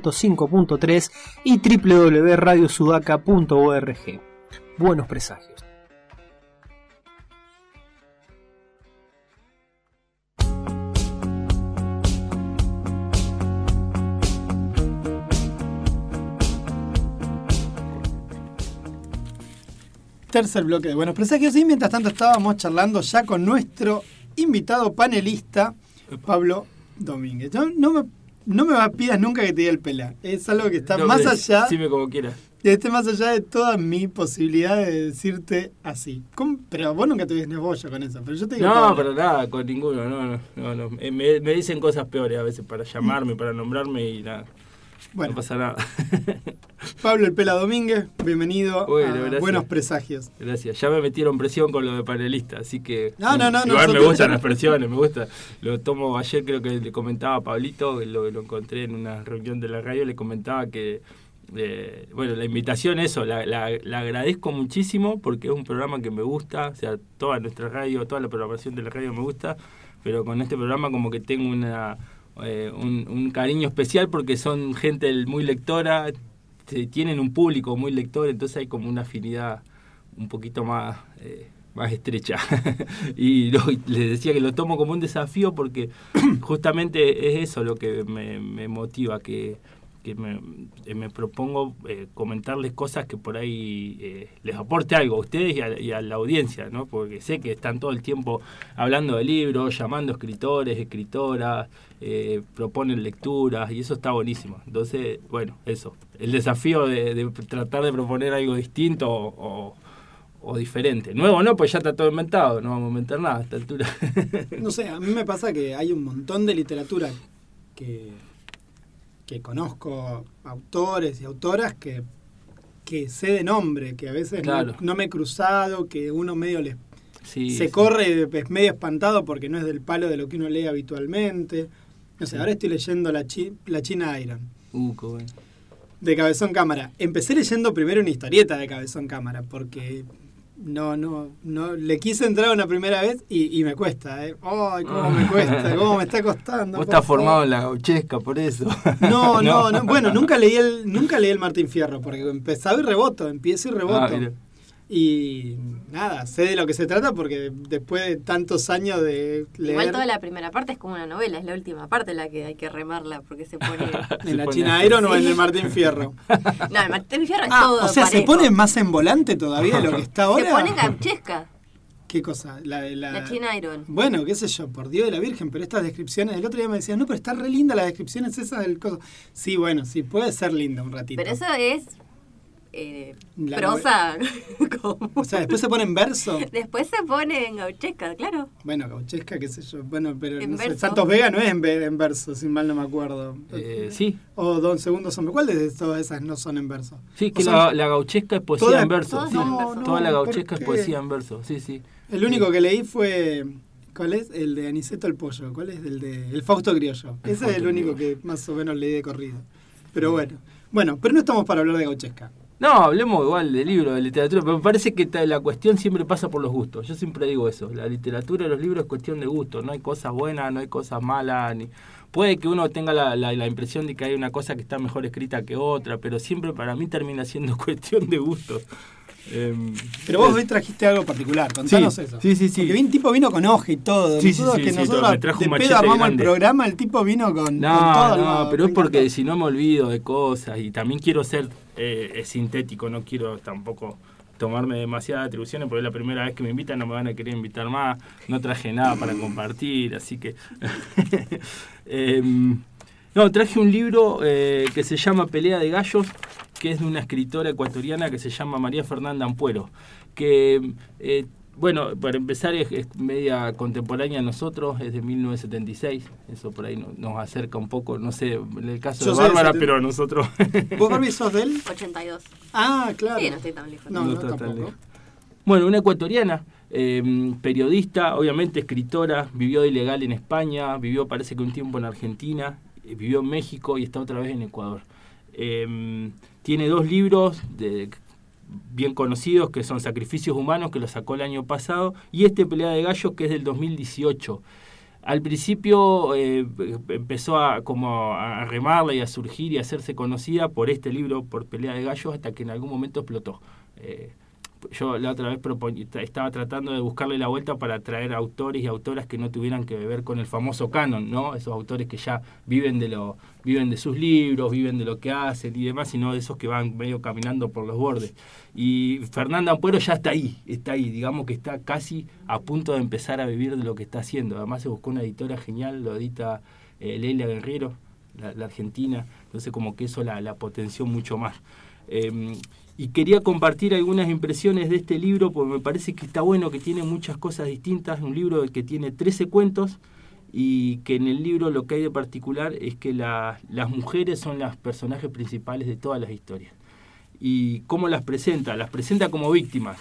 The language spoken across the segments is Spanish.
105.3 y www.radiosudaca.org. Buenos presagios. Tercer bloque de Buenos Presagios y mientras tanto estábamos charlando ya con nuestro invitado panelista, Pablo Domínguez. No, no me, no me pidas nunca que te diga el pela. Es algo que está No, más allá, Decime como quieras. esté más allá de toda mi posibilidad de decirte así. ¿Cómo? Pero vos nunca tuviste bollo con eso. Pero yo te digo. No, para nada, con ninguno, no, no, no, no. Eh, Me, me dicen cosas peores a veces para llamarme, para nombrarme y nada, Bueno, no pasa nada. Pablo el Pela Domínguez, bienvenido Bueno, a gracias. Buenos Presagios. Gracias, ya me metieron presión con lo de panelista, así que... No, no, no, Igual me nosotros- gustan las presiones, me gusta. Lo tomo ayer, creo que le comentaba a Pablito, lo, lo encontré en una reunión de la radio, le comentaba que... eh, bueno, la invitación, eso, la, la- la agradezco muchísimo porque es un programa que me gusta, o sea, toda nuestra radio, toda la programación de la radio me gusta, pero con este programa como que tengo una, eh, un, un cariño especial porque son gente muy lectora, tienen un público muy lector, entonces hay como una afinidad un poquito más, eh, más estrecha. y les decía que lo tomo como un desafío porque justamente es eso lo que me, me motiva, que, que me, eh, me propongo eh, comentarles cosas que por ahí eh, les aporte algo a ustedes y a, y a la audiencia, ¿no? porque sé que están todo el tiempo hablando de libros, llamando escritores, escritoras, eh, proponen lecturas y eso está buenísimo. Entonces, bueno, eso, el desafío de, tratar de proponer algo distinto o diferente. Nuevo no, pues ya está todo inventado, no vamos a inventar nada a esta altura. No sé, a mí me pasa que hay un montón de literatura que, que conozco autores y autoras que, que sé de nombre, que a veces no- Claro. no, me he cruzado, que uno medio les, Sí, se sí. corre es medio espantado porque no es del palo de lo que uno lee habitualmente. No sé, ahora estoy leyendo la, chi- la China Iron. Uh, qué bueno. de Cabezón Cámara. Empecé leyendo primero una historieta de Cabezón Cámara, porque no, no, no, le quise entrar una primera vez y, y me cuesta, ¿eh? ¡Ay, cómo me cuesta! ¿Cómo me está costando? Vos estás formado en la gauchesca, por eso. No, no, no. Bueno, nunca leí el, nunca leí el Martín Fierro, porque empezaba y reboto, empiezo y reboto. Ah, mira. Y nada, sé de lo que se trata porque después de tantos años de leer Igual toda la primera parte es como una novela, es la última parte la que hay que remarla porque se pone... en Se la pone China. Iron o en el Martín Fierro. No, el Martín Fierro es Ah, todo o sea, se pone más en volante todavía de lo que está ahora. Se pone gauchesca, ¿Qué cosa? La de la... la China Iron. Bueno, qué sé yo, por Dios de la Virgen, pero estas descripciones, el otro día me decían, no, pero está re linda las descripciones esas del coso. Sí, bueno, sí, puede ser linda un ratito. Pero eso es eh, prosa. como- O sea, después se pone en verso. Después se pone en gauchesca, claro. Bueno, gauchesca, qué sé yo. Bueno, pero no sé. Santos Vega no es en, en verso, si mal no me acuerdo. Eh, sí, O Don Segundo Hombre. ¿Cuáles de todas esas no son en verso? sí, que son- la, la gauchesca es poesía en verso. sí. verso. No, Toda la no, gauchesca ¿por es poesía en verso, sí, sí. El único que leí fue. ¿Cuál es? El de Aniceto el Pollo. ¿Cuál es? El de. El Fausto Criollo. El Ese es el único Criollo. que más o menos leí de corrido. Pero bueno. Bueno, pero no estamos para hablar de gauchesca. No, hablemos igual de libros, de literatura, pero me parece que la cuestión siempre pasa por los gustos. Yo siempre digo eso, la literatura los libros es cuestión de gusto, no hay cosas buenas, no hay cosas malas, puede que uno tenga la, la- la impresión de que hay una cosa que está mejor escrita que otra, pero siempre para mí termina siendo cuestión de gustos. Em, Pero vos hoy trajiste algo particular, contanos Sí, eso. sí, sí, sí. Porque un tipo vino con hoja y todo. Sí, sí, sí, que sí, nosotros. Me trajo de un pedo grande. el programa, el tipo vino con, con No, todo. no, pero es porque si no me olvido de cosas y también quiero ser eh, eh, sintético, no quiero tampoco tomarme demasiadas atribuciones porque es la primera vez que me invitan, no me van a querer invitar más, no traje nada para compartir, así que... Em, no, traje un libro eh, que se llama Pelea de Gallos, que es de una escritora ecuatoriana que se llama María Fernanda Ampuero, que, eh, bueno, para empezar es, es media contemporánea a nosotros, es de 1976, eso por ahí no- nos acerca un poco, no sé, en el caso Yo de Bárbara, 70. pero a nosotros... ¿Vos, Barbie, sos del? 82. Ah, claro. Sí, no estoy tan lejos. No, No no, está tan tampoco. lejos. Bueno, una ecuatoriana, eh, periodista, obviamente escritora, vivió de ilegal en España, vivió parece que un tiempo en Argentina, eh, vivió en México y está otra vez en Ecuador. Eh, tiene dos libros de- bien conocidos que son Sacrificios Humanos, que lo sacó el año pasado, y este Pelea de Gallos, que es del 2018. al principio eh, empezó a como a remarla y a surgir y a hacerse conocida por este libro, por Pelea de Gallos, hasta que en algún momento explotó. Eh, yo la otra vez estaba tratando de buscarle la vuelta para traer autores y autoras que no tuvieran que ver con el famoso canon, ¿no? Esos autores que ya viven de lo viven de sus libros, viven de lo que hacen y demás, sino de esos que van medio caminando por los bordes. Y Fernanda Ampuero ya está ahí, está ahí, digamos que está casi a punto de empezar a vivir de lo que está haciendo. Además se buscó una editora genial, lo edita eh, Leila Guerrero, la, argentina, entonces como que eso la, potenció mucho más. Em, y quería compartir algunas impresiones de este libro porque me parece que está bueno, que tiene muchas cosas distintas, un libro que tiene 13 cuentos y que en el libro lo que hay de particular es que las mujeres son las personajes principales de todas las historias. ¿Y cómo las presenta? Las presenta como víctimas.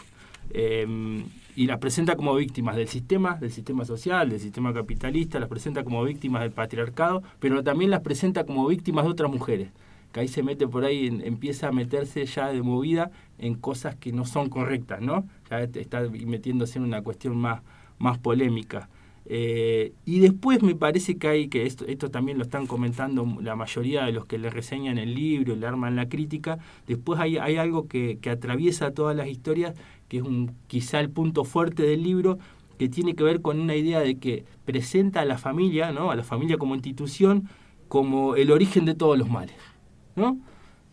Em, y las presenta como víctimas del sistema, del sistema social, del sistema capitalista, las presenta como víctimas del patriarcado, pero también las presenta como víctimas de otras mujeres que ahí se mete por ahí, empieza a meterse ya de movida en cosas que no son correctas, ¿no? Ya está metiéndose en una cuestión más, más polémica. Eh, y después me parece que hay, que esto, esto también lo están comentando la mayoría de los que le reseñan el libro, le arman la crítica, después hay, hay algo que, que atraviesa todas las historias, que es un, quizá el punto fuerte del libro, que tiene que ver con una idea de que presenta a la familia, ¿no? a la familia como institución, como el origen de todos los males.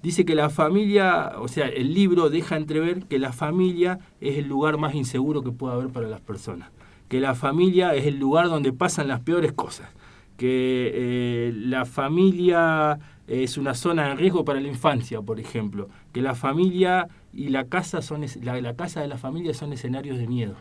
Dice que la familia, o sea, el libro deja entrever que la familia es el lugar más inseguro que puede haber para las personas, que la familia es el lugar donde pasan las peores cosas, que eh, la familia es una zona de riesgo para la infancia, por ejemplo, que la familia y la casa son la, la casa de la familia son escenarios de miedo.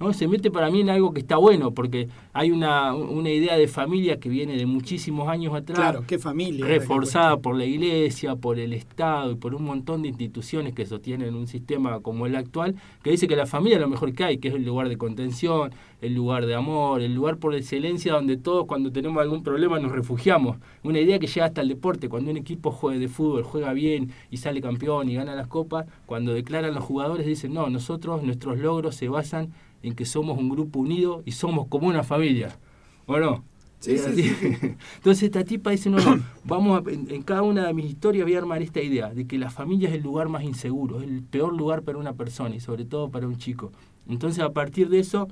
¿No? Se mete para mí en algo que está bueno, porque hay una, una idea de familia que viene de muchísimos años atrás. Claro, qué familia. Reforzada por la iglesia, por el Estado y por un montón de instituciones que sostienen un sistema como el actual, que dice que la familia es lo mejor que hay, que es el lugar de contención, el lugar de amor, el lugar por excelencia donde todos cuando tenemos algún problema nos refugiamos. Una idea que llega hasta el deporte, cuando un equipo juega de fútbol, juega bien y sale campeón y gana las copas, cuando declaran los jugadores dicen, no, nosotros, nuestros logros se basan en que somos un grupo unido y somos como una familia. ¿O no? Sí, sí, Entonces esta tipa dice, no, no, vamos a, en, cada una de mis historias voy a armar esta idea de que la familia es el lugar más inseguro, es el peor lugar para una persona y sobre todo para un chico. Entonces a partir de eso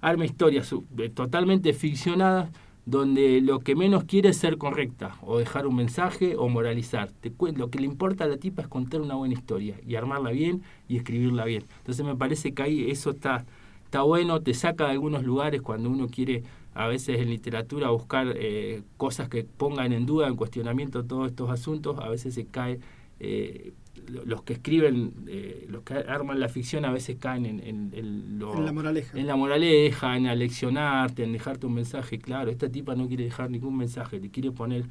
arma historias totalmente ficcionadas donde lo que menos quiere es ser correcta o dejar un mensaje o moralizar. Te, lo que le importa a la tipa es contar una buena historia y armarla bien y escribirla bien. Entonces me parece que ahí eso está está bueno, te saca de algunos lugares cuando uno quiere a veces en literatura buscar eh, cosas que pongan en duda, en cuestionamiento todos estos asuntos, a veces se cae, eh, los que escriben, eh, los que arman la ficción a veces caen en, en, la moraleja. En la moraleja, en aleccionarte, en dejarte un mensaje claro. Esta tipa no quiere dejar ningún mensaje, le quiere poner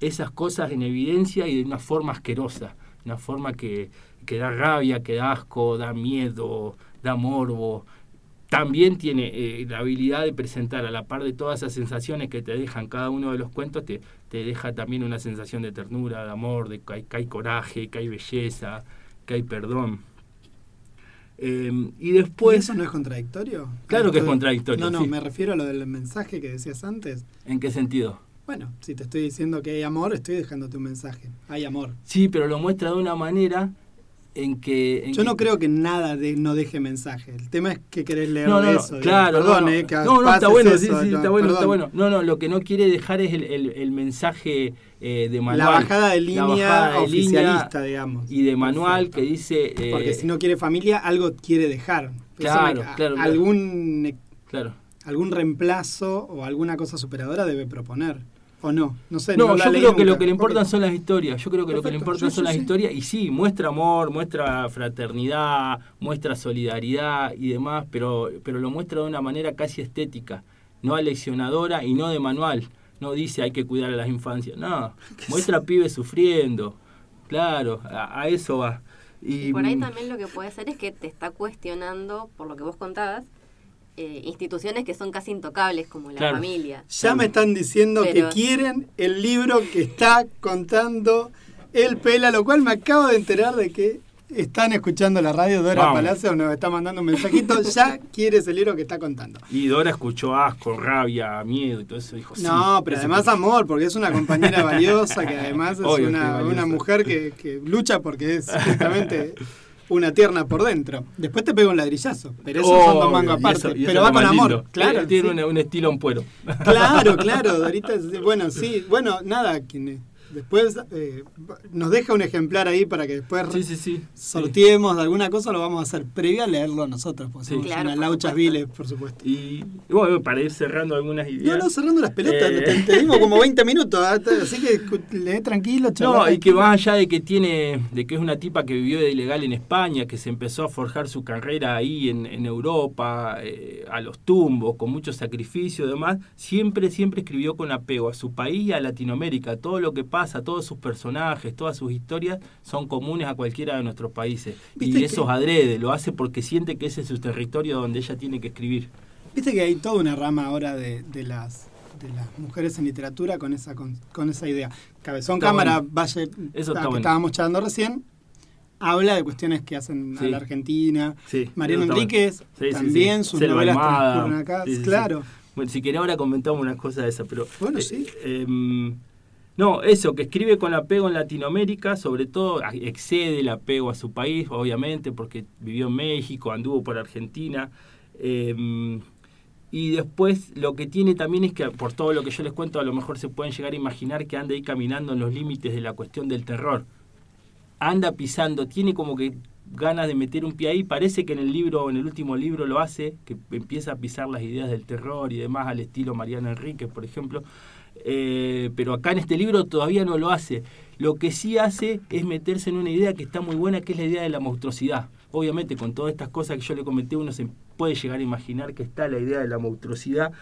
esas cosas en evidencia y de una forma asquerosa, una forma que, que da rabia, que da asco, da miedo, da morbo también tiene eh, la habilidad de presentar a la par de todas esas sensaciones que te dejan cada uno de los cuentos, te, te deja también una sensación de ternura, de amor, de que hay, coraje, que hay belleza, que hay perdón. Em, y después... eso no es contradictorio? Claro que es contradictorio. No, no, me refiero a lo del mensaje que decías antes. ¿En qué sentido? Bueno, si te estoy diciendo que hay amor, estoy dejándote un mensaje. Hay amor. Sí, pero lo muestra de una manera en que... Yo no creo que nada de, no deje mensaje. El tema es que querés leer no, no, eso. Claro, perdón, no, eh, que no, no, está bueno, sí, sí, está bueno, está bueno. No, no, lo que no quiere dejar es el, el, mensaje eh, de manual. La bajada de línea oficialista, digamos. Y de manual que dice... Eh, Porque si no quiere familia, algo quiere dejar. Claro, claro. Algún, claro. algún reemplazo o alguna cosa superadora debe proponer. ¿O no? No sé. No, yo creo que lo que le importan son las historias. Yo creo que lo que le importan son las historias. Y sí, muestra amor, muestra fraternidad, muestra solidaridad y demás, pero, pero lo muestra de una manera casi estética, no aleccionadora y no de manual. No dice hay que cuidar a las infancias. No, muestra pibes sufriendo. Claro, a, eso va. Y, y por ahí también lo que puede ser es que te está cuestionando, por lo que vos contabas, eh, instituciones que son casi intocables, como la familia. Ya me están diciendo que quieren el libro que está contando el Pela, lo cual me acabo de enterar de que están escuchando la radio, Dora Palacio nos está mandando un mensajito, ya quiere ese libro que está contando. Y Dora escuchó asco, rabia, miedo y todo eso, dijo No, pero además amor, porque es una compañera valiosa, que además es una, una, mujer que, que lucha porque es justamente una tierna por dentro. Después te pega un ladrillazo, pero eso son dos mangos aparte. pero va con amor, claro. Tiene un, estilo un puero. Claro, claro, Dorita, bueno, sí, bueno, nada, quien Después eh, nos deja un ejemplar ahí para que después sorteemos de alguna cosa, lo vamos a hacer previo a leerlo nosotros, porque somos unas lauchas viles, por supuesto. Y, bueno, para ir cerrando algunas ideas. No, no, cerrando las pelotas, eh. te, dimos como 20 minutos, ¿ah? así que lee tranquilo, chaval. No, y que más allá de que tiene, de que es una tipa que vivió de ilegal en España, que se empezó a forjar su carrera ahí en, Europa, eh, a los tumbos, con mucho sacrificio y demás, siempre, siempre escribió con apego a su país y a Latinoamérica, todo lo que pasa todos sus personajes, todas sus historias son comunes a cualquiera de nuestros países. Y eso es adrede, lo hace porque siente que ese es su territorio donde ella tiene que escribir. Viste que hay toda una rama ahora de, las de las mujeres en literatura con esa con, esa idea. Cabezón Cámara, Valle, Eso que estábamos charlando recién, habla de cuestiones que hacen a la Argentina. Mariano Enríquez, también sus novelas transcurren acá. claro. Bueno, si quiere ahora comentamos unas cosas de esas, pero... Bueno, sí. Eh, em, no, eso, que escribe con apego en Latinoamérica, sobre todo excede el apego a su país, obviamente, porque vivió en México, anduvo por Argentina. Em, y después lo que tiene también es que, por todo lo que yo les cuento, a lo mejor se pueden llegar a imaginar que anda ahí caminando en los límites de la cuestión del terror. Anda pisando, tiene como que ganas de meter un pie ahí, parece que en el libro, en el último libro lo hace, que empieza a pisar las ideas del terror y demás al estilo Mariana Enríquez, por ejemplo eh, pero acá en este libro todavía no lo hace. Lo que sí hace es meterse en una idea que está muy buena, que es la idea de la monstruosidad. Obviamente, con todas estas cosas que yo le comenté, uno se puede llegar a imaginar que está la idea de la monstruosidad,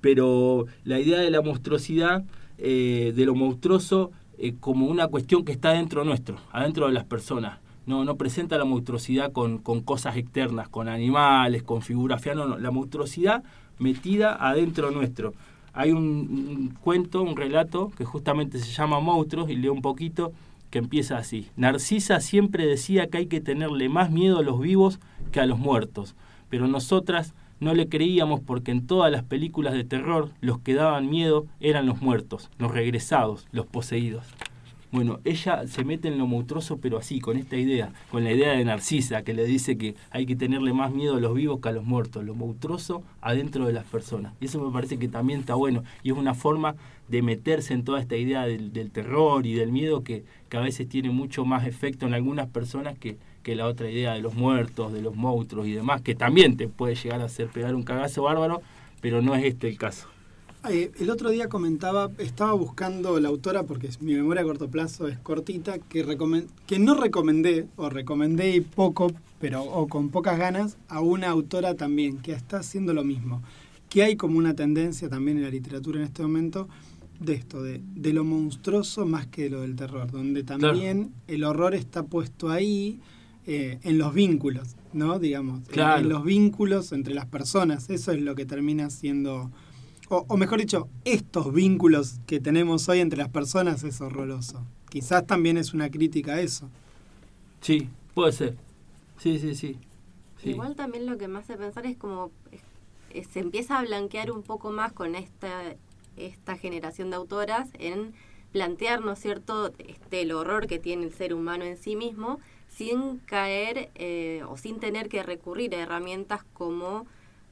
pero la idea de la monstruosidad, eh, de lo monstruoso, eh, como una cuestión que está dentro nuestro, adentro de las personas. No, no presenta la monstruosidad con, cosas externas, con animales, con figuras feas, no, no, la monstruosidad metida adentro nuestro hay un, cuento, un relato que justamente se llama Monstruos y leo un poquito que empieza así. Narcisa siempre decía que hay que tenerle más miedo a los vivos que a los muertos, pero nosotras no le creíamos porque en todas las películas de terror los que daban miedo eran los muertos, los regresados, los poseídos. Bueno, ella se mete en lo monstruoso, pero así, con esta idea, con la idea de Narcisa, que le dice que hay que tenerle más miedo a los vivos que a los muertos, lo monstruoso adentro de las personas. Y eso me parece que también está bueno, y es una forma de meterse en toda esta idea del, terror y del miedo que, que, a veces tiene mucho más efecto en algunas personas que, que la otra idea de los muertos, de los monstruos y demás, que también te puede llegar a hacer pegar un cagazo bárbaro, pero no es este el caso el otro día comentaba, estaba buscando la autora, porque mi memoria a corto plazo es cortita, que, que no recomendé, o recomendé poco, pero o con pocas ganas, a una autora también, que está haciendo lo mismo. Que hay como una tendencia también en la literatura en este momento de esto, de, de lo monstruoso más que de lo del terror, donde también el horror está puesto ahí eh, en los vínculos, ¿no? Digamos, en los vínculos entre las personas. Eso es lo que termina siendo o, mejor dicho, estos vínculos que tenemos hoy entre las personas es horroroso. Quizás también es una crítica a eso. Sí, puede ser. Sí, sí, sí. Igual también lo que me hace pensar es como se empieza a blanquear un poco más con esta, esta generación de autoras en plantearnos cierto? Este, el horror que tiene el ser humano en sí mismo sin caer eh, o sin tener que recurrir a herramientas como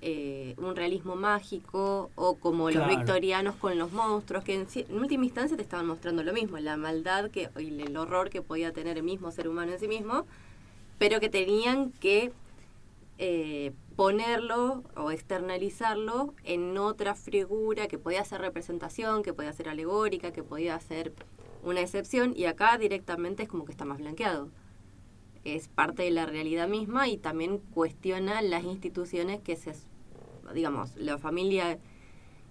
eh, un realismo mágico o como los victorianos con los monstruos, que en, última instancia te estaban mostrando lo mismo, la maldad que, y el horror que podía tener el mismo ser humano en sí mismo, pero que tenían que eh, ponerlo o externalizarlo en otra figura que podía ser representación, que podía ser alegórica, que podía ser una excepción, y acá directamente es como que está más blanqueado. Es parte de la realidad misma y también cuestiona las instituciones que se, digamos, la familia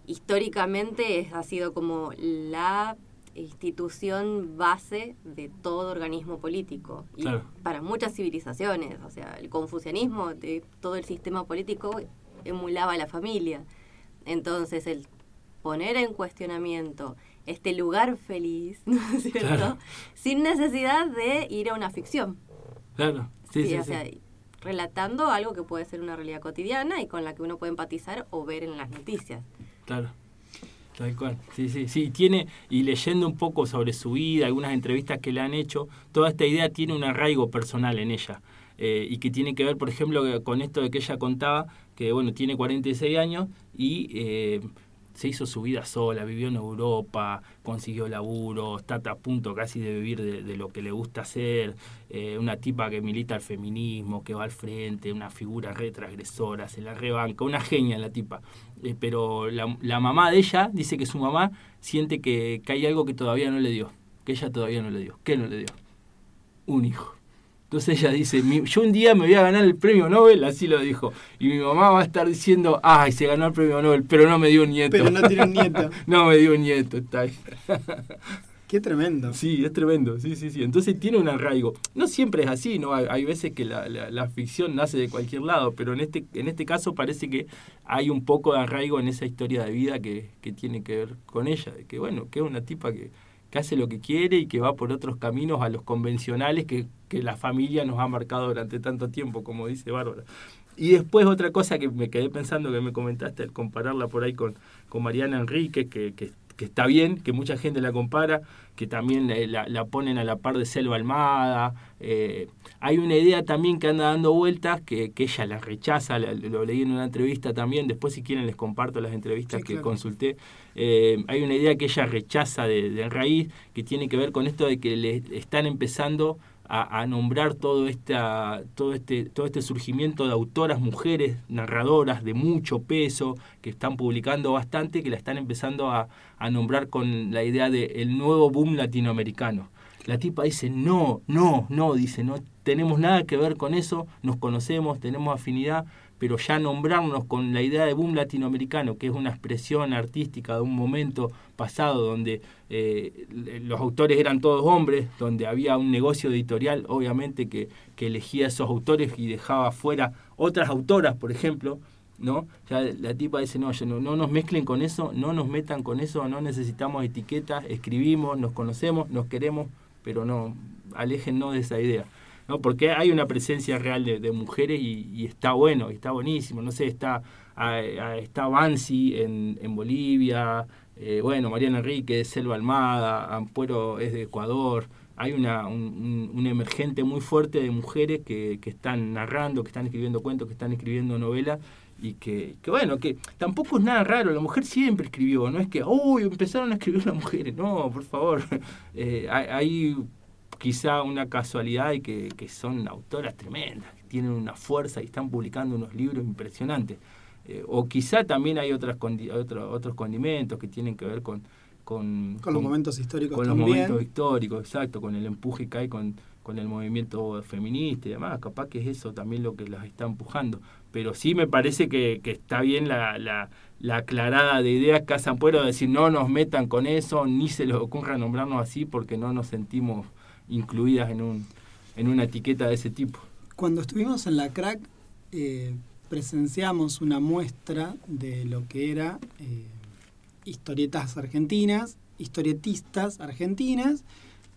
históricamente ha sido como la institución base de todo organismo político y para muchas civilizaciones, o sea, el confucianismo de todo el sistema político emulaba a la familia. Entonces, el poner en cuestionamiento este lugar feliz, ¿no es cierto? Sin necesidad de ir a una ficción Claro, sí, Sí, sí. o sí. sea, relatando algo que puede ser una realidad cotidiana y con la que uno puede empatizar o ver en las noticias. Claro. Tal cual. Sí, sí, sí. Tiene, y leyendo un poco sobre su vida, algunas entrevistas que le han hecho, toda esta idea tiene un arraigo personal en ella. Eh, y que tiene que ver, por ejemplo, con esto de que ella contaba, que bueno, tiene 46 años y eh, se hizo su vida sola, vivió en Europa, consiguió laburo, está a punto casi de vivir de, lo que le gusta hacer, eh, una tipa que milita el feminismo, que va al frente, una figura re transgresora, se la rebanca, una genia la tipa. Eh, pero la, la mamá de ella dice que su mamá siente que, que hay algo que todavía no le dio, que ella todavía no le dio. ¿Qué no le dio? Un hijo. Entonces ella dice, "Mi- yo un día me voy a ganar el premio Nobel, así lo dijo, y mi mamá va a estar diciendo, ay, se ganó el premio Nobel, pero no me dio un nieto. Pero no tiene un nieto. no me dio un nieto, está ahí. Qué tremendo. Sí, es tremendo, sí, sí, sí. Entonces tiene un arraigo. No siempre es así, ¿no? Hay, hay veces que la, la- la ficción nace de cualquier lado, pero en este, en este caso parece que hay un poco de arraigo en esa historia de vida que, que tiene que ver con ella. De que, bueno, que es una tipa que, que hace lo que quiere y que va por otros caminos a los convencionales que, que la familia nos ha marcado durante tanto tiempo, como dice Bárbara. Y después otra cosa que me quedé pensando que me comentaste al compararla por ahí con, con Mariana Enrique, que, que, que está bien, que mucha gente la compara, que también la, la ponen a la par de Selva Almada. eh, hay una idea también que anda dando vueltas, que, que ella la rechaza, la- lo leí en una entrevista también, después si quieren les comparto las entrevistas Sí, que claro. consulté. Eh, hay una idea que ella rechaza de, de raíz, que tiene que ver con esto de que le están empezando a, nombrar todo esta todo este todo este surgimiento de autoras mujeres narradoras de mucho peso que están publicando bastante que la están empezando a, a nombrar con la idea de el nuevo boom latinoamericano. La tipa dice no no no dice no tenemos nada que ver con eso nos conocemos tenemos afinidad pero ya nombrarnos con la idea de boom latinoamericano, que es una expresión artística de un momento pasado donde eh, los autores eran todos hombres, donde había un negocio editorial, obviamente, que, que elegía esos autores y dejaba fuera otras autoras, por ejemplo, ¿no? La tipa dice, no, no, no nos mezclen con eso, no nos metan con eso, no necesitamos etiquetas, escribimos, nos conocemos, nos queremos, pero no, aléjennos de esa idea. ¿No? Porque hay una presencia real de, mujeres y, está bueno, y está buenísimo. No sé, está, está Bansi en, Bolivia, eh, bueno, Mariana Enrique, Selva Almada, Ampuero es de Ecuador. Hay una, un, emergente muy fuerte de mujeres que, que están narrando, que están escribiendo cuentos, que están escribiendo novelas y que, que bueno, que tampoco es nada raro, la mujer siempre escribió, no es que, uy, empezaron a escribir las mujeres, no, por favor, Eh, hay quizá una casualidad y que, que son autoras tremendas, que tienen una fuerza y están publicando unos libros impresionantes. Eh, o quizá también hay otras condi- otro- otros condimentos que tienen que ver con... Con, Con los momentos históricos con los también. momentos históricos, exacto, con el empuje que hay con, con el movimiento feminista y demás. Capaz que es eso también lo que las está empujando. Pero sí me parece que, que está bien la, la, la aclarada de ideas que hacen puedo decir no nos metan con eso, ni se les ocurra nombrarnos así porque no nos sentimos incluidas en, un, en una etiqueta de ese tipo. Cuando estuvimos en la crack, eh, presenciamos una muestra de lo que era eh, historietas argentinas, historietistas argentinas,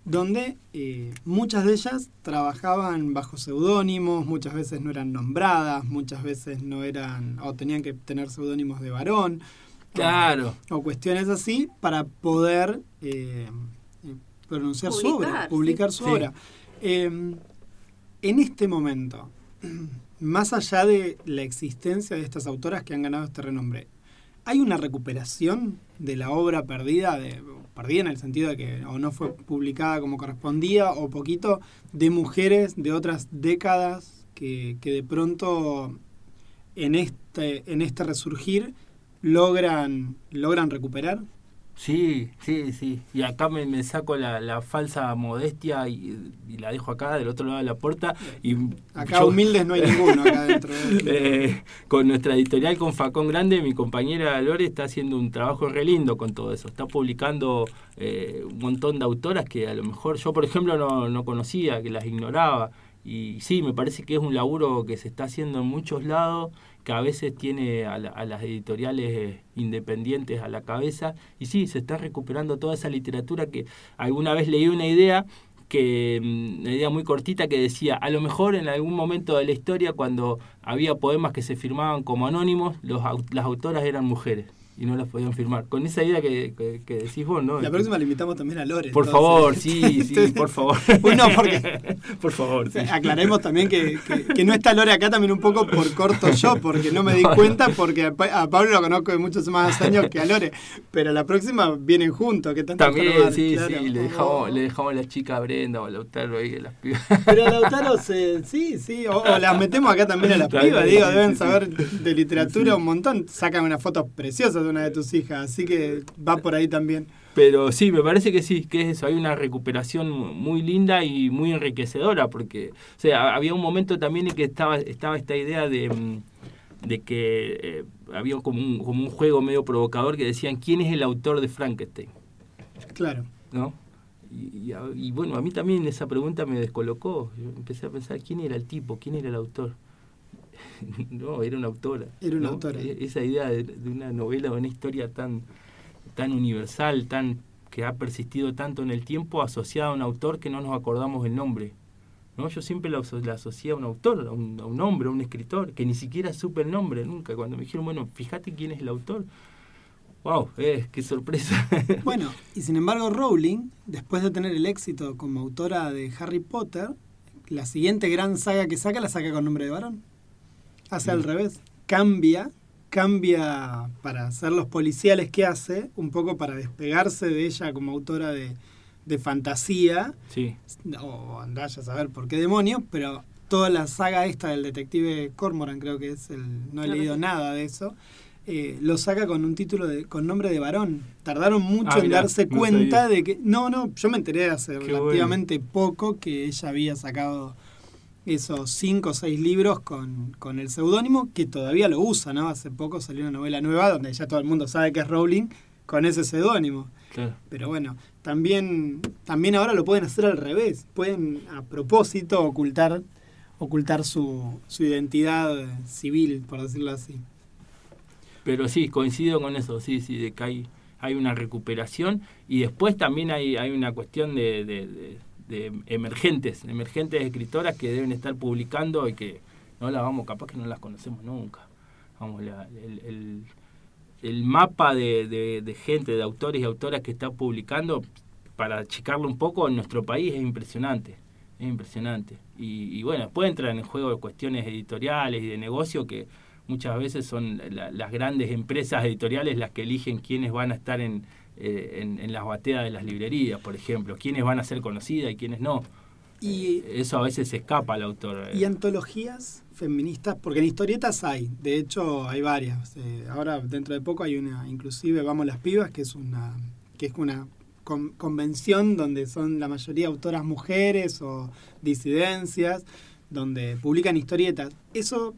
donde eh, muchas de ellas trabajaban bajo seudónimos, muchas veces no eran nombradas, muchas veces no eran, o tenían que tener seudónimos de varón, Claro. o cuestiones así, para poder eh, pronunciar su obra, Publicar, publicar sí. su Sí. obra. Eh, en este momento, más allá de la existencia de estas autoras que han ganado este renombre, ¿hay una recuperación de la obra perdida, de, perdida en el sentido de que o no fue publicada como correspondía, o poquito, de mujeres de otras décadas que, que de pronto en este, en este resurgir logran, logran recuperar? Sí, sí, sí. Y acá me, me saco la, la falsa modestia y, y la dejo acá del otro lado de la puerta. Y Acá yo- humildes no hay ninguno acá dentro. de- Eh, con nuestra editorial con Facón Grande, mi compañera Lore está haciendo un trabajo re lindo con todo eso. Está publicando eh, un montón de autoras que a lo mejor yo, por ejemplo, no, no conocía, que las ignoraba. Y sí, me parece que es un laburo que se está haciendo en muchos lados, que a veces tiene a, la- a las editoriales eh, independientes a la cabeza. Y sí, se está recuperando toda esa literatura que alguna vez leí una idea que mm, una idea muy cortita que decía, a lo mejor en algún momento de la historia cuando había poemas que se firmaban como anónimos, los, las autoras eran mujeres y no las podían firmar. Con esa idea que, que, decís vos, ¿no? La próxima le invitamos también a Lore. Por favor, sí, sí, por favor. Bueno, porque... por favor. Aclaremos también que, que, no está Lore acá también un poco por corto yo, porque no me di cuenta, porque a, Pablo lo conozco de muchos más años que a Lore. Pero la próxima vienen juntos, que tanto También, sí, sí, le dejamos, le dejamos a la chica Brenda o a Lautaro ahí, las pibas. Pero a Lautaro, se, sí, sí, o, las metemos acá también a las pibas, digo, deben saber de literatura un montón. Sacan unas fotos preciosas una de tus hijas, así que va por ahí también. Pero sí, me parece que sí, que es eso, hay una recuperación muy linda y muy enriquecedora, porque o sea, había un momento también en que estaba, estaba esta idea de, mm, de que eh, había como un, como un juego medio provocador que decían, ¿quién es el autor de Frankenstein? Claro. ¿No? Y, y, bueno, a mí también esa pregunta me descolocó. Yo empecé a pensar, ¿quién era el tipo? ¿Quién era el autor? no, era una autora. Era una autora. E-, esa idea de, una novela, de una historia tan, tan universal, tan que ha persistido tanto en el tiempo, asociada a un autor que no nos acordamos el nombre. ¿no? Yo siempre la, asocié a un autor, a un, a un, hombre, a un escritor, que ni siquiera supe el nombre nunca. Cuando me dijeron, bueno, fíjate quién es el autor. ¡Wow! Eh, ¡Qué sorpresa! bueno, y sin embargo, Rowling, después de tener el éxito como autora de Harry Potter, la siguiente gran saga que saca la saca con nombre de varón hace al revés. Cambia, cambia para hacer los policiales que hace, un poco para despegarse de ella como autora de, de fantasía. Sí. O andás a saber por qué demonios, pero toda la saga esta del detective Cormoran, creo que es el. No he leído nada de eso. Eh, lo saca con un título de, con nombre de varón. Tardaron mucho ah, en darse cuenta de que. No, no, yo me enteré hace relativamente poco que ella había sacado esos cinco o seis libros con, con el seudónimo, que todavía lo usa, ¿no? Hace poco salió una novela nueva donde ya todo el mundo sabe que es Rowling con ese seudónimo. Pero bueno, también, también ahora lo pueden hacer al revés. Pueden a propósito ocultar, ocultar su, su identidad civil, por decirlo así. Pero sí, coincido con eso, sí, sí, de que hay, hay una recuperación y después también hay, hay una cuestión de de emergentes, emergentes escritoras que deben estar publicando y que no las vamos, capaz que no las conocemos nunca. Vamos, el, el, mapa de, de, gente, de autores y autoras que está publicando, para achicarlo un poco, en nuestro país es impresionante. Es impresionante. Y, bueno, después entran en juego de cuestiones editoriales y de negocio que muchas veces son las grandes empresas editoriales las que eligen quiénes van a estar en, eh, en, las bateas de las librerías, por ejemplo, quiénes van a ser conocidas y quiénes no. Y, eh, Eso a veces se escapa al autor. ¿Y antologías feministas? Porque en historietas hay, de hecho hay varias. Eh, ahora dentro de poco hay una, inclusive Vamos las Pibas, que es una, que es una convención donde son la mayoría autoras mujeres o disidencias donde publican historietas. Eso,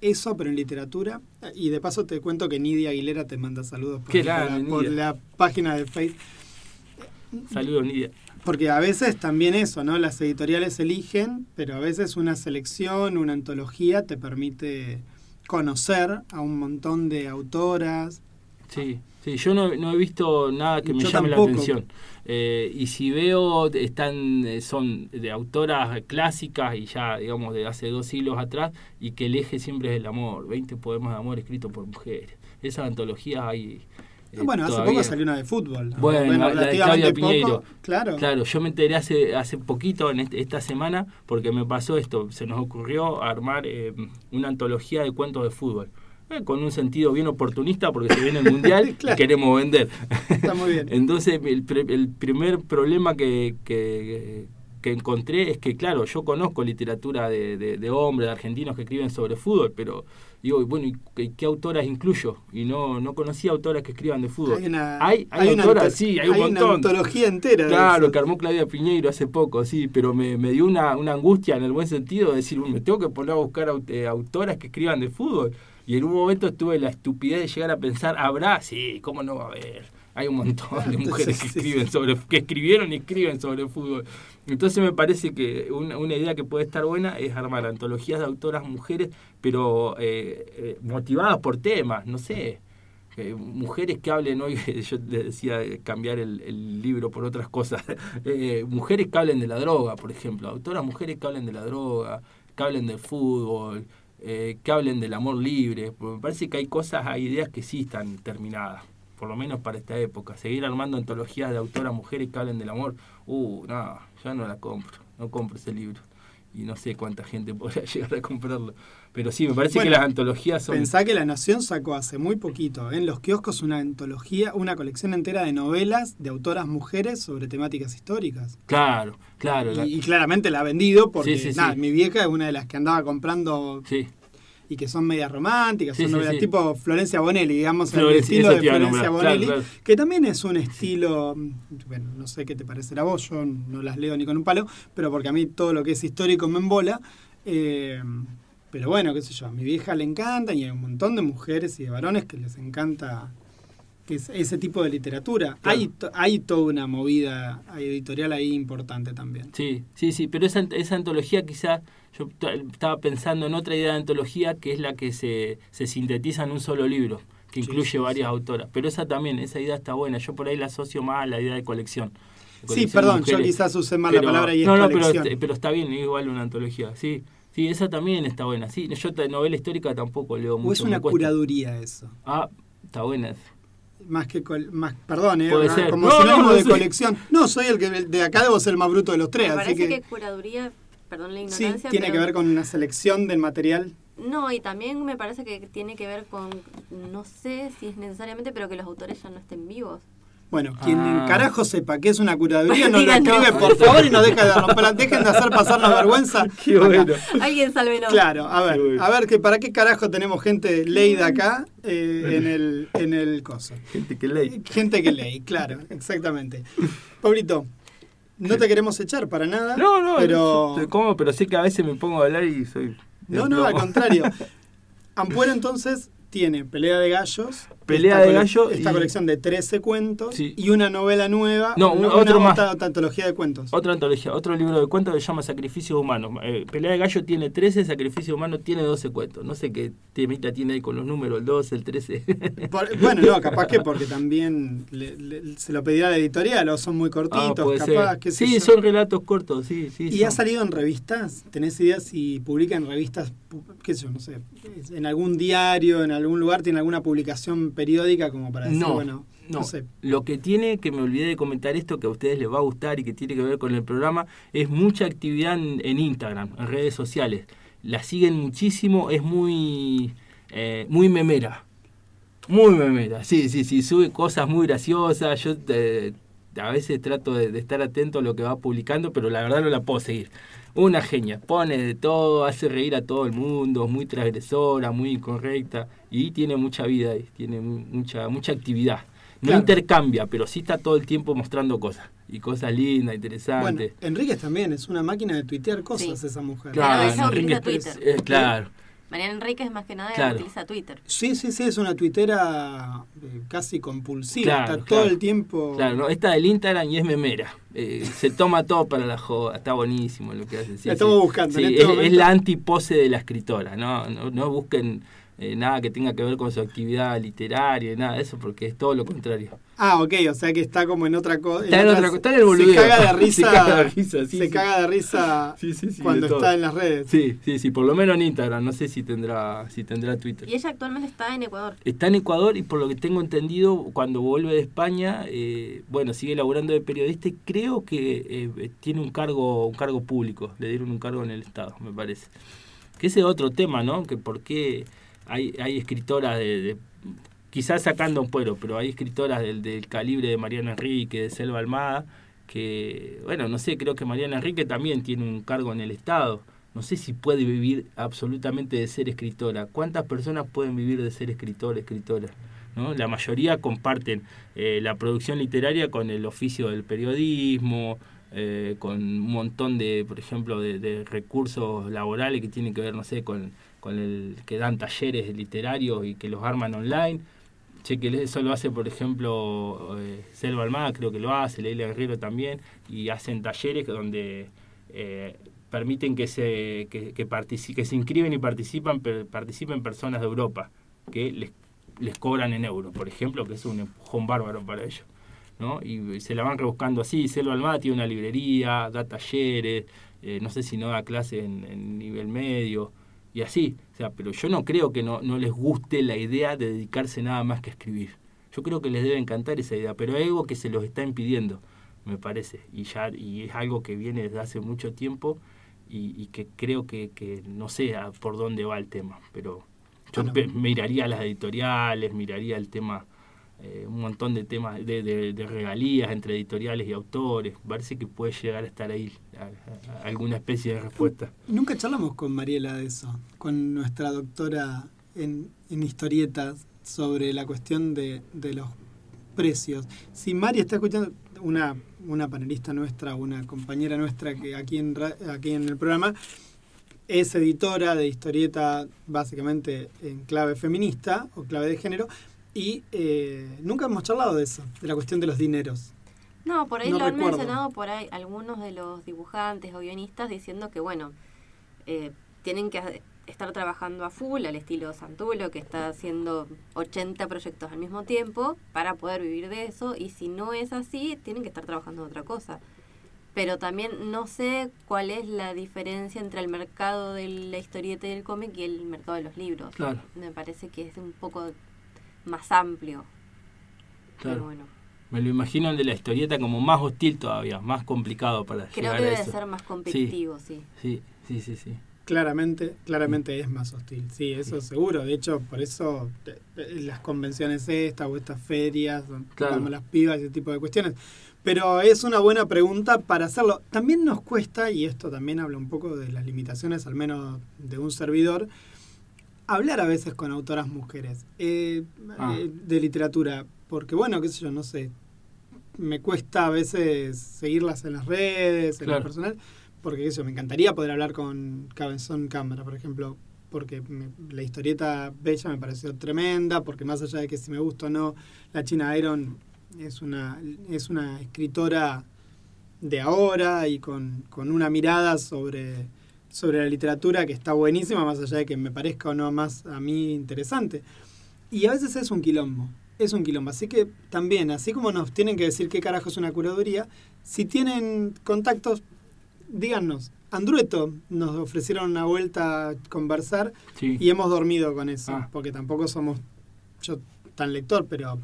eso, pero en literatura. Y de paso te cuento que Nidia Aguilera te manda saludos por, la, página de Facebook. Saludos, Nidia. Porque a veces también eso, ¿no? Las editoriales eligen, pero a veces una selección, una antología te permite conocer a un montón de autoras. Sí, sí, yo no, no he visto nada que me llame la atención. Eh, y si veo, están eh, son de autoras clásicas y ya, digamos, de hace dos siglos atrás, y que el eje siempre es el amor. 20 poemas de amor escritos por mujeres. Esas antologías hay. Eh, bueno, hace poco salió una de fútbol. Bueno, la, de Claudia Piñeiro. claro. Claro, yo me enteré hace, hace poquito, en este, esta semana, porque me pasó esto. Se nos ocurrió armar una antología de cuentos de fútbol. Con un sentido bien oportunista porque se viene el mundial y queremos vender. Está muy bien. Entonces, el, el primer problema que, que, encontré es que, claro, yo conozco literatura de, de, hombres, de argentinos que escriben sobre fútbol, pero digo, bueno, ¿y qué, autoras incluyo? Y no, no conocía autoras que escriban de fútbol. Hay una, hay, autoras, sí, hay, un montón. una antología entera. Claro, que armó Claudia Piñeiro hace poco, sí, pero me, me dio una, una angustia en el buen sentido de decir, me tengo que poner a buscar eh, autoras que escriban de fútbol. Y en un momento tuve la estupidez de llegar a pensar, ¿habrá? Sí, ¿cómo no va a haber? Hay un montón de mujeres que escriben sobre, que escribieron y escriben sobre fútbol. Entonces me parece que una, idea que puede estar buena es armar antologías de autoras mujeres, pero eh, eh, motivadas por temas, no sé. eh, mujeres que hablen hoy, yo decía cambiar el, el libro por otras cosas, mujeres que hablen de la droga, por ejemplo, autoras mujeres que hablen de la droga, que hablen del fútbol, eh, que hablen del amor libre, porque me parece que hay cosas, hay ideas que sí están terminadas, por lo menos para esta época, seguir armando antologías de autoras mujeres que hablen del amor, uh, no, ya no la compro, no compro ese libro. Y no sé cuánta gente podría llegar a comprarlo. Pero sí, me parece Bueno, que las antologías son... Pensá que La Nación sacó hace muy poquito en los kioscos una antología, una colección entera de novelas de autoras mujeres sobre temáticas históricas. Claro, claro. la- Y, claramente la ha vendido porque Sí, sí, nada, sí. mi vieja es una de las que andaba comprando Sí, y que son medias románticas, Sí, son novelas sí. tipo Florencia Bonelli, digamos, el estilo de Florencia claro, Bonelli, claro. que también es un estilo, mm, bueno, no sé qué te parecerá a vos, yo no las leo ni con un palo, pero porque a mí todo lo que es histórico me embola. eh, pero bueno, qué sé yo, a mi vieja le encanta y hay un montón de mujeres y de varones que les encanta que es ese tipo de literatura. Claro. Hay, to- hay toda una movida editorial ahí importante también. sí, sí, sí. Pero esa, esa antología quizás, yo estaba pensando en otra idea de antología que es la que se, se sintetiza en un solo libro, que Sí, incluye sí, varias autoras. Pero esa también, esa idea está buena. Yo por ahí la asocio más a la idea de colección. Sí, Colección perdón, yo quizás usé mal la palabra y es no, no, pero, colección. este- pero está bien, es igual una antología, sí. Sí, esa también está buena. Sí, yo novela histórica tampoco leo mucho. o es una curaduría eso. Ah, está buena. Más que col- más, perdón, eh, Puede ah, ser. como No, sinónimo no, no de colección. No, soy el que de acá debo ser el más bruto de los tres, Me así parece que, que, curaduría, perdón la sí, tiene que ver con una selección del material. No, y también me parece que tiene que ver con, no sé si es necesariamente, pero que los autores ya no estén vivos. Bueno, quien Ah. carajo sepa que es una curaduría no lo escribe, por favor, y no deja de romperla. Dejen de hacer pasarnos vergüenza. Qué bueno. Alguien sálvenos. Claro, a ver, Qué bueno. a ver, que ¿para qué carajo tenemos gente leída acá eh, en, el, en el coso? Gente que lee. Gente que lee, claro, exactamente. Pablito, no te queremos echar para nada. No, no, pero... yo- ¿cómo? Pero sé que a veces me pongo a hablar y soy. No, no, al contrario. Ampuero entonces tiene Pelea de Gallos. Pelea esta de cole- Gallo Esta y- colección de 13 cuentos Sí. y una novela nueva. No, una, otro una más. otra- antología de cuentos. Otra antología, otro libro de cuentos que se llama Sacrificios Humanos. Eh, Pelea de Gallo tiene 13, Sacrificios Humanos tiene 12 cuentos. No sé qué temita tiene ahí con los números, el 12, el 13. Por- bueno, no, capaz que porque también le- le- se lo pedirá la editorial o son muy cortitos, Ah, capaz, sé Sí, son relatos cortos, sí, sí. ¿Y son. ha salido en revistas? ¿Tenés idea si publica en revistas, qué sé yo, no sé, en algún diario, en algún lugar, tiene alguna publicación periódica como para decir, No, bueno, no, No, sé. lo que tiene, que me olvidé de comentar esto, que a ustedes les va a gustar y que tiene que ver con el programa, es mucha actividad en, en Instagram, en redes sociales. La siguen muchísimo, es muy, eh, muy memera. Muy memera, sí, sí, sí, sube cosas muy graciosas. Yo eh, a veces trato de, de estar atento a lo que va publicando, pero la verdad no la puedo seguir. Una genia, pone de todo, hace reír a todo el mundo, es muy transgresora, muy incorrecta y tiene mucha vida ahí, tiene mu- mucha, mucha actividad. No Claro. intercambia, pero sí está todo el tiempo mostrando cosas. Y cosas lindas, Bueno, interesantes. Enríquez también es una máquina de tuitear cosas Sí. esa mujer. Claro, Pérez, Twitter. eh, claro. Mariana Enríquez más que nada Claro. utiliza Twitter. Sí, sí, sí, es una tuitera eh, casi compulsiva, Claro, está claro. todo el tiempo... Claro, no, esta del Instagram y es memera. Eh, se toma todo para la joda, está buenísimo lo que hace. sí, La estamos sí. buscando en Sí, este es, es la antipose de la escritora, no, no, no busquen eh, nada que tenga que ver con su actividad literaria y nada de eso, porque es todo lo contrario. Ah, ok, o sea que está como en otra cosa. Está en otra está en el Se boludeo. caga de risa. Se caga de risa, sí, se sí. caga de risa Sí, sí, sí, cuando de está en las redes. Sí, sí, sí, por lo menos en Instagram, no sé si tendrá, si tendrá Twitter. Y ella actualmente está en Ecuador. Está en Ecuador y por lo que tengo entendido, cuando vuelve de España, eh, bueno, sigue laburando de periodista y creo que eh, tiene un cargo, un cargo público, le dieron un cargo en el Estado, me parece. Que ese es otro tema, ¿no? Que por qué hay, hay escritoras de, quizás sacando un puero, pero hay escritoras del, del calibre de Mariana Enrique, de Selva Almada, que, bueno, no sé, creo que Mariana Enrique también tiene un cargo en el Estado. No sé si puede vivir absolutamente de ser escritora. ¿Cuántas personas pueden vivir de ser escritor, escritora? ¿No? La mayoría comparten eh, la producción literaria con el oficio del periodismo, eh, con un montón de, por ejemplo, de, de recursos laborales que tienen que ver, no sé, con, con el que dan talleres literarios y que los arman online. Che, que eso lo hace, por ejemplo, eh, Selva Almada, creo que lo hace, Leila Guerrero también, y hacen talleres donde eh, permiten que se, que, que, que se inscriben y participan, per- participen personas de Europa, que les cobran en euros, por ejemplo, que es un empujón bárbaro para ellos. ¿no? Y se la van rebuscando así. Selva Almada tiene una librería, da talleres, eh, no sé si no da clase en, en, nivel medio, y así. O sea, pero yo no creo que no, no les guste la idea de dedicarse nada más que a escribir. Yo creo que les debe encantar esa idea, pero hay algo que se los está impidiendo, me parece, y ya y es algo que viene desde hace mucho tiempo y, y que creo que, que, no sé por dónde va el tema, pero yo bueno. miraría las editoriales, miraría el tema eh, un montón de temas de, regalías entre editoriales y autores. Parece que puede llegar a estar ahí alguna especie de respuesta. Nunca charlamos con Mariela de eso, con nuestra doctora en, historietas sobre la cuestión de, de, los precios. Si Mari está escuchando, una, una panelista nuestra, una compañera nuestra que aquí en, aquí en el programa, es editora de historieta básicamente en clave feminista o clave de género, y eh, nunca hemos charlado de eso, de la cuestión de los dineros. No, por ahí no lo recuerdo. han mencionado por ahí algunos de los dibujantes o guionistas diciendo que, bueno, eh, tienen que estar trabajando a full al estilo Santulo, que está haciendo 80 proyectos al mismo tiempo para poder vivir de eso, y si no es así, tienen que estar trabajando en otra cosa. Pero también no sé cuál es la diferencia entre el mercado de la historieta y del cómic y el mercado de los libros. Claro. Me parece que es un poco más amplio. Claro. Pero bueno. Me lo imagino el de la historieta como más hostil todavía, más complicado para Creo llegar que a debe eso. ser más competitivo, sí. Sí, sí, sí, sí. Claramente, claramente es más hostil, sí, eso Sí. seguro. De hecho, por eso eh, las convenciones estas o estas ferias, donde Claro. vamos las pibas y ese tipo de cuestiones. Pero es una buena pregunta para hacerlo. También nos cuesta, y esto también habla un poco de las limitaciones, al menos de un servidor, hablar a veces con autoras mujeres eh, Ah. eh, de literatura. Porque, bueno, qué sé yo, no sé. Me cuesta a veces seguirlas en las redes, en Claro. lo personal. Porque eso, me encantaría poder hablar con Cabezón Cámara, por ejemplo. Porque me- la historieta Bella me pareció tremenda. Porque más allá de que si me gusta o no, la China Iron es una, es una escritora de ahora y con, con una mirada sobre, sobre la literatura que está buenísima, más allá de que me parezca o no más a mí interesante. Y a veces es un quilombo, es un quilombo. Así que también, así como nos tienen que decir qué carajo es una curaduría, si tienen contactos, díganos. Andrueto nos ofrecieron una vuelta a conversar Sí. y hemos dormido con eso, Ah. porque tampoco somos yo tan lector, pero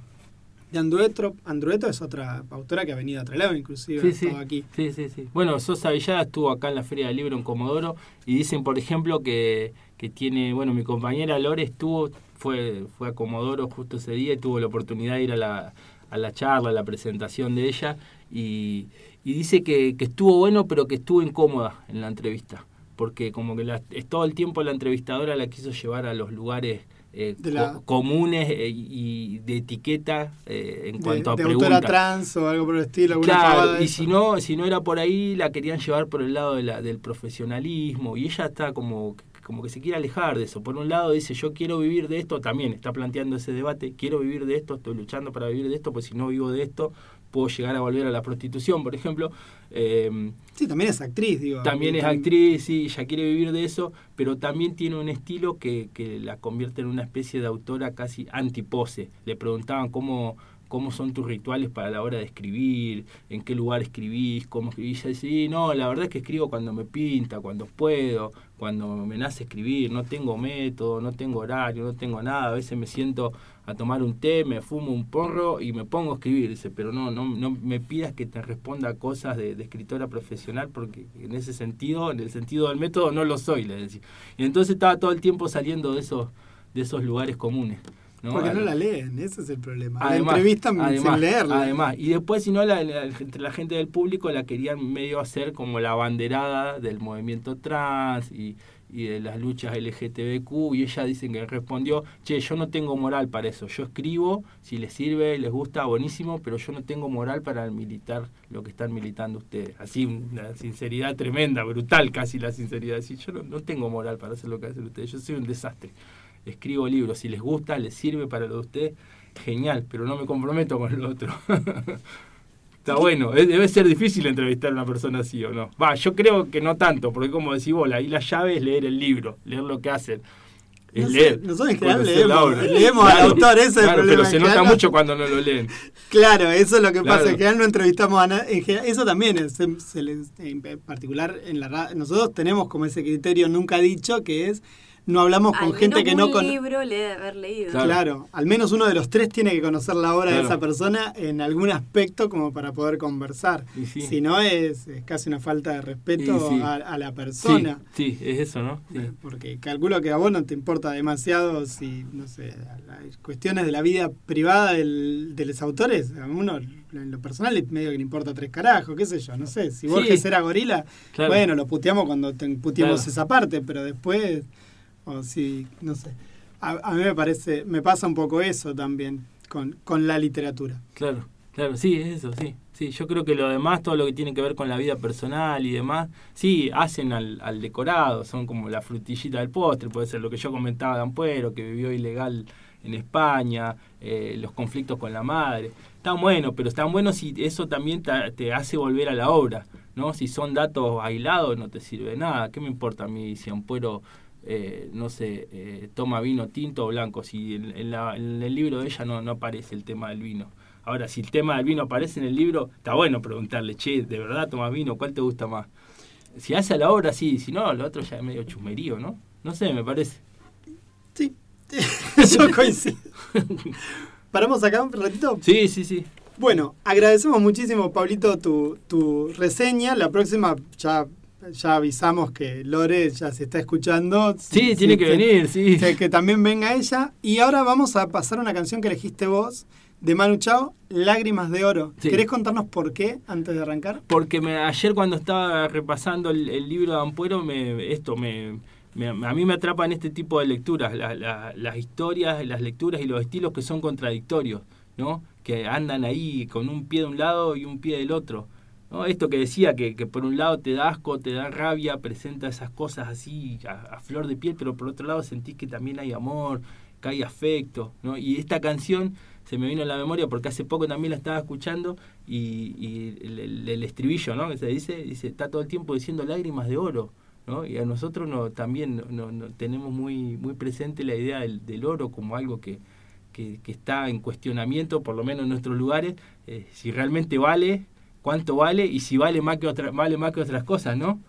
de Andrueto, Andrueto es otra autora que ha venido a Trelew, inclusive, Sí, sí. aquí. Sí, sí, sí. Bueno, Sosa Villada estuvo acá en la Feria del Libro en Comodoro y dicen, por ejemplo, que, que tiene, bueno, mi compañera Lore estuvo, fue, fue a Comodoro justo ese día y tuvo la oportunidad de ir a la, a la charla, a la presentación de ella y, y dice que, que estuvo bueno, pero que estuvo incómoda en la entrevista, porque como que la, todo el tiempo la entrevistadora la quiso llevar a los lugares eh, De la- co- comunes eh, y de etiqueta eh, en De, cuanto a de preguntas. autora trans o algo por el estilo, Claro, y si no, si no era por ahí, la querían llevar por el lado de la, del profesionalismo y ella está como, como que se quiere alejar de eso. Por un lado dice, yo quiero vivir de esto, también está planteando ese debate, quiero vivir de esto, estoy luchando para vivir de esto, pues si no vivo de esto, puedo llegar a volver a la prostitución, por ejemplo. Eh, Sí, también es actriz, digo. también es actriz, sí, ella quiere vivir de eso, pero también tiene un estilo que, que la convierte en una especie de autora casi antipose. Le preguntaban cómo, cómo son tus rituales para la hora de escribir, en qué lugar escribís, cómo escribís. Y sí, no, la verdad es que escribo cuando me pinta, cuando puedo, cuando me nace escribir, no tengo método, no tengo horario, no tengo nada. A veces me siento a tomar un té, me fumo un porro y me pongo a escribir, dice, pero no, no, no me pidas que te responda cosas de, de escritora profesional porque en ese sentido, en el sentido del método, no lo soy, le decía. Y entonces estaba todo el tiempo saliendo de esos, de esos lugares comunes. ¿No? Porque no la leen, ese es el problema. Además, la entrevistan además, sin leerla. Además, y después, si no, la, la- entre la gente del público la querían medio hacer como la banderada del movimiento trans y, y de las luchas LGTBQ. Y ella dicen que respondió: Che, yo no tengo moral para eso. Yo escribo, si les sirve, les gusta, buenísimo, pero yo no tengo moral para militar lo que están militando ustedes. Así, una sinceridad tremenda, brutal casi la sinceridad. Yo no, no tengo moral para hacer lo que hacen ustedes. Yo soy un desastre escribo libros, si les gusta, les sirve para lo de ustedes, genial, pero no me comprometo con lo otro. Está bueno, debe ser difícil entrevistar a una persona así o no. Va, yo creo que no tanto, porque como decís vos, ahí la llave es leer el libro, leer lo que hacen. Es No sé, leer. nosotros leemos, leemos al autor, ese es el claro, problema, Pero se nota no- mucho cuando no lo leen. Claro, eso es lo que Claro. pasa. En general no entrevistamos a nadie. Eso también es, se- se les- en particular en la Nosotros tenemos como ese criterio nunca dicho que es no hablamos con Al gente menos que no conoce. libro le debe haber leído. Claro. Claro, al menos uno de los tres tiene que conocer la obra de esa persona en algún aspecto como para poder conversar. Sí. Si no, es, es casi una falta de respeto sí. a, a la persona. sí, es eso, ¿no? Sí. Porque calculo que a vos no te importa demasiado si, no sé, las cuestiones de la vida privada del- de los autores. A uno, en lo personal, medio que le importa tres carajos, qué sé yo, no sé. Si Borges Sí. era gorila, Claro. bueno, lo puteamos cuando te, puteamos Claro. esa parte, pero después, o si, no sé. A, mí me parece, me pasa un poco eso también con, con la literatura. Claro, claro, sí, es eso, sí. Sí, yo creo que lo demás, todo lo que tiene que ver con la vida personal y demás, sí, hacen al, decorado, son como la frutillita del postre, puede ser lo que yo comentaba de Ampuero, que vivió ilegal en España, eh, los conflictos con la madre. Están buenos, pero están buenos si eso también te, te hace volver a la obra, ¿no? Si son datos aislados no te sirve de nada. ¿Qué me importa a mí si Ampuero, eh, no sé, eh, toma vino tinto o blanco? Si en, en la- en el libro de ella no, no aparece el tema del vino. Ahora, si el tema del vino aparece en el libro, está bueno preguntarle, che, ¿de verdad tomas vino? ¿Cuál te gusta más? Si hace a la obra, sí, si no, lo otro ya es medio chusmerío, ¿no? No sé, me parece. Sí, yo coincido. ¿Paramos acá un ratito? Sí, sí, sí. Bueno, agradecemos muchísimo, Pablito, tu, tu reseña. La próxima ya, ya avisamos que Lore ya se está escuchando. Sí, tiene que venir, sí. Que, que también venga ella. Y ahora vamos a pasar una canción que elegiste vos, de Manu Chao, Lágrimas de Oro. Sí. ¿Querés contarnos por qué antes de arrancar? Porque me, ayer cuando estaba repasando el, el libro de Ampuero, me, esto me, me- a mí me atrapan este tipo de lecturas, la- la- las historias, las lecturas y los estilos que son contradictorios, ¿no? que andan ahí con un pie de un lado y un pie del otro. Esto que decía, que, por un lado te da asco, te da rabia, presenta esas cosas así a, flor de piel, pero por otro lado sentís que también hay amor, que hay afecto. ¿no? Y esta canción se me vino a la memoria porque hace poco también la estaba escuchando y, el, estribillo, ¿no? Que se dice, dice, está todo el tiempo diciendo lágrimas de oro, ¿no? Y a nosotros no, también no, tenemos muy, muy presente la idea del, oro como algo que, que, que está en cuestionamiento, por lo menos en nuestros lugares, eh, si realmente vale, cuánto vale y si vale más que otra, vale más que otras cosas, ¿no?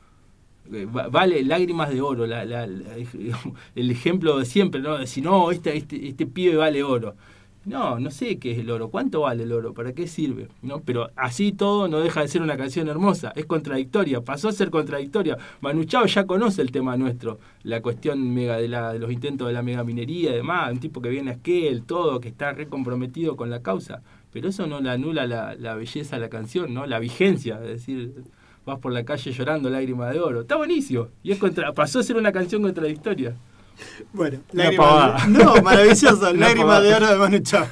Eh, va- Vale lágrimas de oro, la- la- la- el ejemplo de siempre, ¿no? Si no, este, este, este pibe vale oro. No, no sé qué es el oro, cuánto vale el oro, para qué sirve, ¿no? Pero así todo no deja de ser una canción hermosa, es contradictoria, pasó a ser contradictoria. Manu Chao ya conoce el tema nuestro, la cuestión mega de, de los intentos de la megaminería y demás, un tipo que viene a Esquel, todo, que está re comprometido con la causa, pero eso no le anula la, la belleza de la canción, ¿no? La vigencia, es decir, vas por la calle llorando lágrimas de oro, está buenísimo, y es contra, pasó a ser una canción contradictoria. Bueno, pavada. de, No, maravilloso. Pavada. de Oro de Manu Chao.